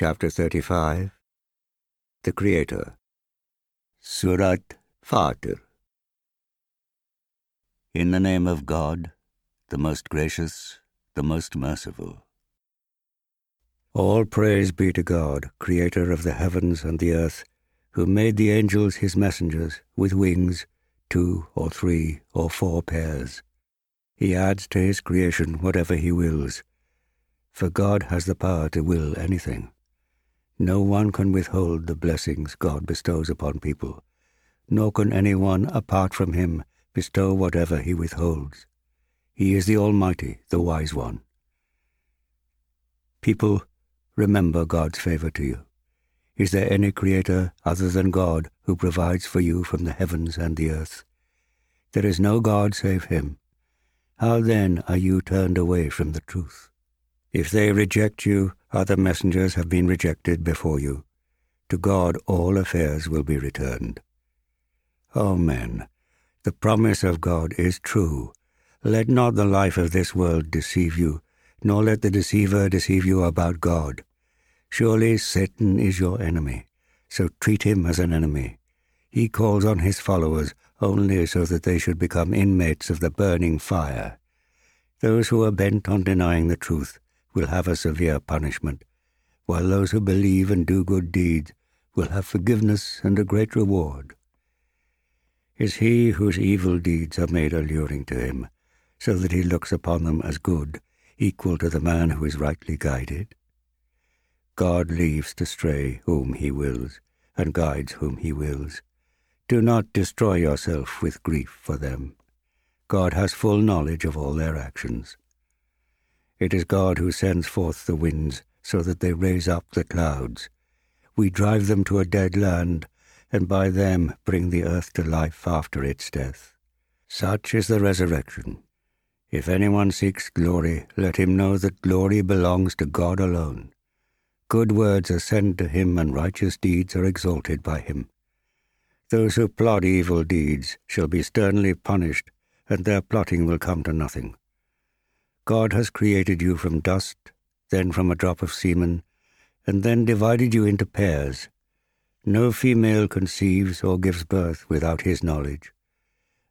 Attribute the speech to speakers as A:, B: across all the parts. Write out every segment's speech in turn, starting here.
A: chapter 35. The Creator. Surat Fatir. In the name of God, the most gracious, the most merciful. All praise be to God, creator of the heavens and the earth, who made the angels his messengers with wings, two or three or four pairs. He adds to his creation whatever he wills, for God has the power to will anything. No one can withhold the blessings God bestows upon people, nor can anyone apart from him bestow whatever he withholds. He is the Almighty, the Wise One. People, remember God's favor to you. Is there any creator other than God who provides for you from the heavens and the earth? There is no God save him. How then are you turned away from the truth? If they reject you, other messengers have been rejected before you. To God all affairs will be returned. O men, the promise of God is true. Let not the life of this world deceive you, nor let the deceiver deceive you about God. Surely Satan is your enemy, so treat him as an enemy. He calls on his followers only so that they should become inmates of the burning fire. Those who are bent on denying the truth will have a severe punishment, while those who believe and do good deeds will have forgiveness and a great reward. Is he whose evil deeds are made alluring to him, so that he looks upon them as good, equal to the man who is rightly guided? God leaves to stray whom he wills, and guides whom he wills. Do not destroy yourself with grief for them. God has full knowledge of all their actions. It is God who sends forth the winds so that they raise up the clouds. We drive them to a dead land, and by them bring the earth to life after its death. Such is the resurrection. If anyone seeks glory, let him know that glory belongs to God alone. Good words ascend to him, and righteous deeds are exalted by him. Those who plot evil deeds shall be sternly punished, and their plotting will come to nothing. God has created you from dust, then from a drop of semen, and then divided you into pairs. No female conceives or gives birth without his knowledge,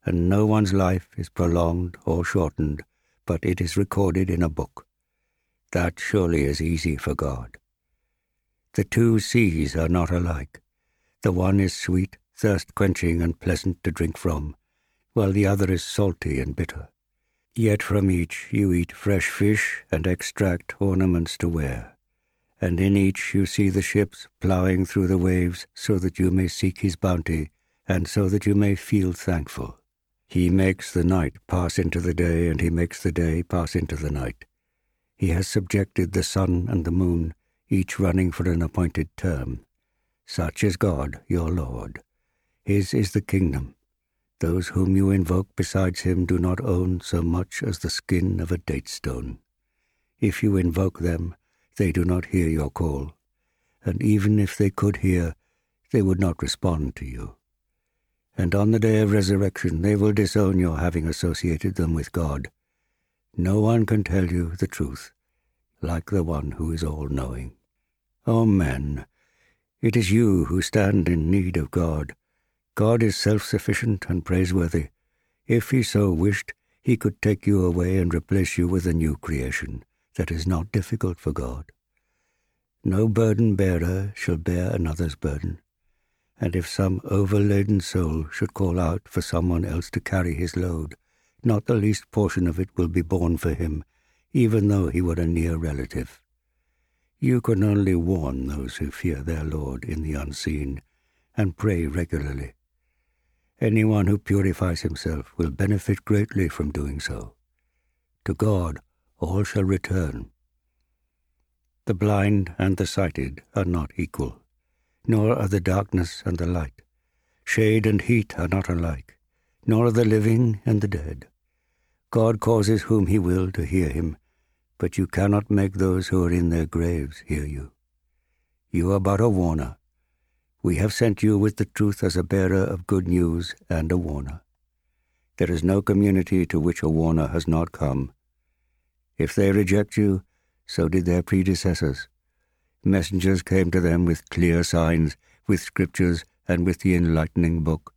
A: and no one's life is prolonged or shortened, but it is recorded in a book. That surely is easy for God. The two seas are not alike. The one is sweet, thirst quenching, and pleasant to drink from, while the other is salty and bitter. Yet from each you eat fresh fish and extract ornaments to wear. And in each you see the ships ploughing through the waves so that you may seek his bounty, and so that you may feel thankful. He makes the night pass into the day, and he makes the day pass into the night. He has subjected the sun and the moon each running for an appointed term. Such is God, your Lord. His is the kingdom. Those whom you invoke besides him do not own so much as the skin of a date stone. If you invoke them, they do not hear your call, and even if they could hear, they would not respond to you. And on the day of resurrection they will disown your having associated them with God. No one can tell you the truth like the one who is all knowing. O men, it is you who stand in need of God. God is self sufficient and praiseworthy. If he so wished, he could take you away and replace you with a new creation. That is not difficult for God. No burden bearer shall bear another's burden. And if some overladen soul should call out for someone else to carry his load, not the least portion of it will be borne for him, even though he were a near relative. You can only warn those who fear their Lord in the unseen and pray regularly. Anyone who purifies himself will benefit greatly from doing so. To God all shall return. The blind and the sighted are not equal, nor are the darkness and the light. Shade and heat are not alike, nor are the living and the dead. God causes whom he will to hear him, but you cannot make those who are in their graves hear you. You are but a warner. We have sent you with the truth as a bearer of good news and a warner. There is no community to which a warner has not come. If they reject you, so did their predecessors. Messengers came to them with clear signs, with scriptures, and with the enlightening book.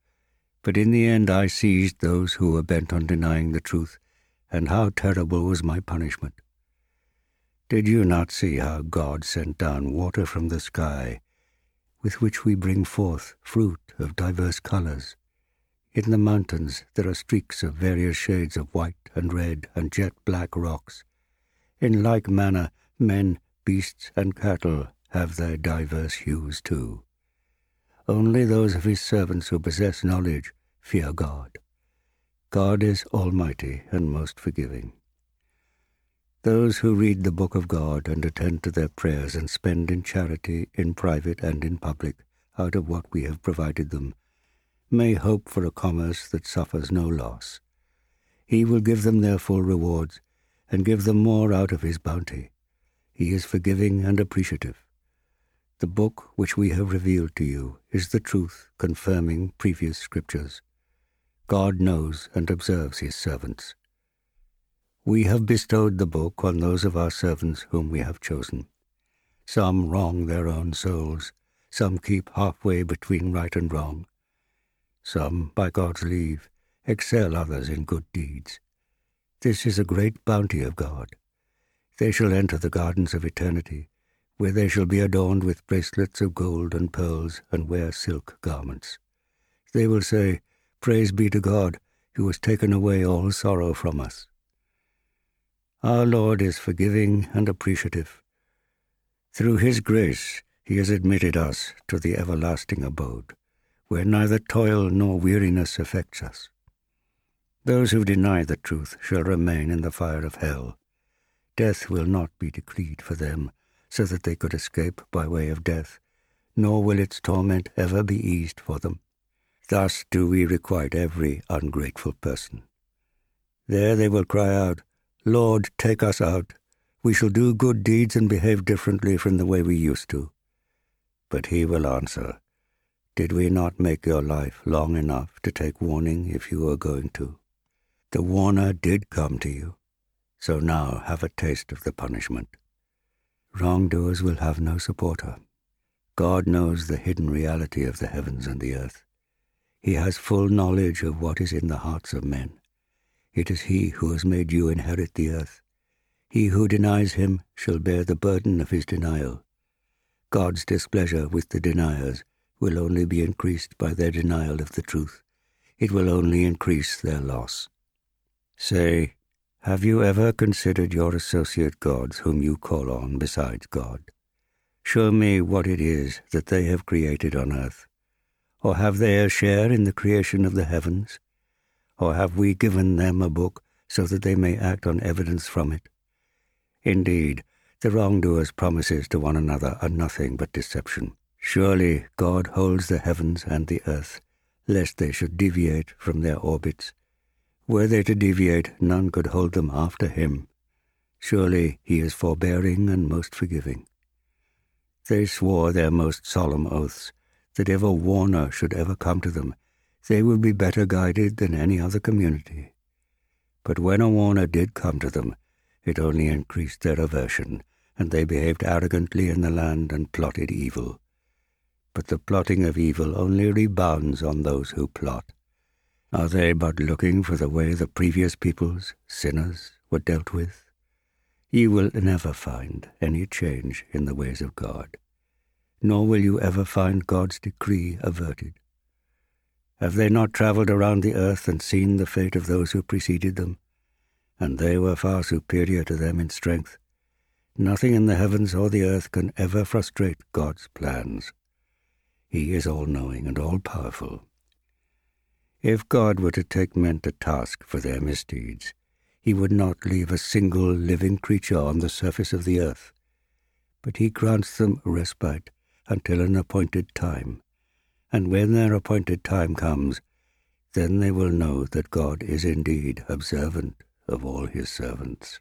A: But in the end I seized those who were bent on denying the truth, and how terrible was my punishment. Did you not see how God sent down water from the sky, with which we bring forth fruit of diverse colors? In the mountains there are streaks of various shades of white and red and jet black rocks. In like manner, men, beasts, and cattle have their diverse hues too. Only those of his servants who possess knowledge fear God. God is almighty and most forgiving. Those who read the book of God and attend to their prayers and spend in charity in private and in public out of what we have provided them may hope for a commerce that suffers no loss. He will give them their full rewards and give them more out of his bounty. He is forgiving and appreciative. The book which we have revealed to you is the truth confirming previous scriptures. God knows and observes his servants. We have bestowed the book on those of our servants whom we have chosen. Some wrong their own souls, some keep halfway between right and wrong. Some, by God's leave, excel others in good deeds. This is a great bounty of God. They shall enter the gardens of eternity, where they shall be adorned with bracelets of gold and pearls and wear silk garments. They will say, Praise be to God, who has taken away all sorrow from us. Our Lord is forgiving and appreciative. Through His grace, He has admitted us to the everlasting abode, where neither toil nor weariness affects us. Those who deny the truth shall remain in the fire of hell. Death will not be decreed for them, so that they could escape by way of death, nor will its torment ever be eased for them. Thus do we requite every ungrateful person. There they will cry out, Lord, take us out. We shall do good deeds and behave differently from the way we used to. But he will answer, Did we not make your life long enough to take warning if you were going to? The warner did come to you, so now have a taste of the punishment. Wrongdoers will have no supporter. God knows the hidden reality of the heavens and the earth. He has full knowledge of what is in the hearts of men. It is He who has made you inherit the earth. He who denies Him shall bear the burden of his denial. God's displeasure with the deniers will only be increased by their denial of the truth. It will only increase their loss. Say, have you ever considered your associate gods whom you call on besides God? Show me what it is that they have created on earth. Or have they a share in the creation of the heavens? Or have we given them a book so that they may act on evidence from it? Indeed, the wrongdoers' promises to one another are nothing but deception. Surely God holds the heavens and the earth, lest they should deviate from their orbits were they to deviate, none could hold them after him. Surely he is forbearing and most forgiving. They swore their most solemn oaths that a warner should ever come to them, they would be better guided than any other community. But when a warner did come to them, it only increased their aversion, and they behaved arrogantly in the land and plotted evil. But the plotting of evil only rebounds on those who plot. Are they but looking for the way the previous peoples, sinners, were dealt with? You will never find any change in the ways of God, nor will you ever find God's decree averted. Have they not travelled around the earth and seen the fate of those who preceded them? And they were far superior to them in strength. Nothing in the heavens or the earth can ever frustrate God's plans. He is all knowing and all powerful if God were to take men to task for their misdeeds, he would not leave a single living creature on the surface of the earth, but he grants them respite until an appointed time. And when their appointed time comes, then they will know that God is indeed observant of all his servants.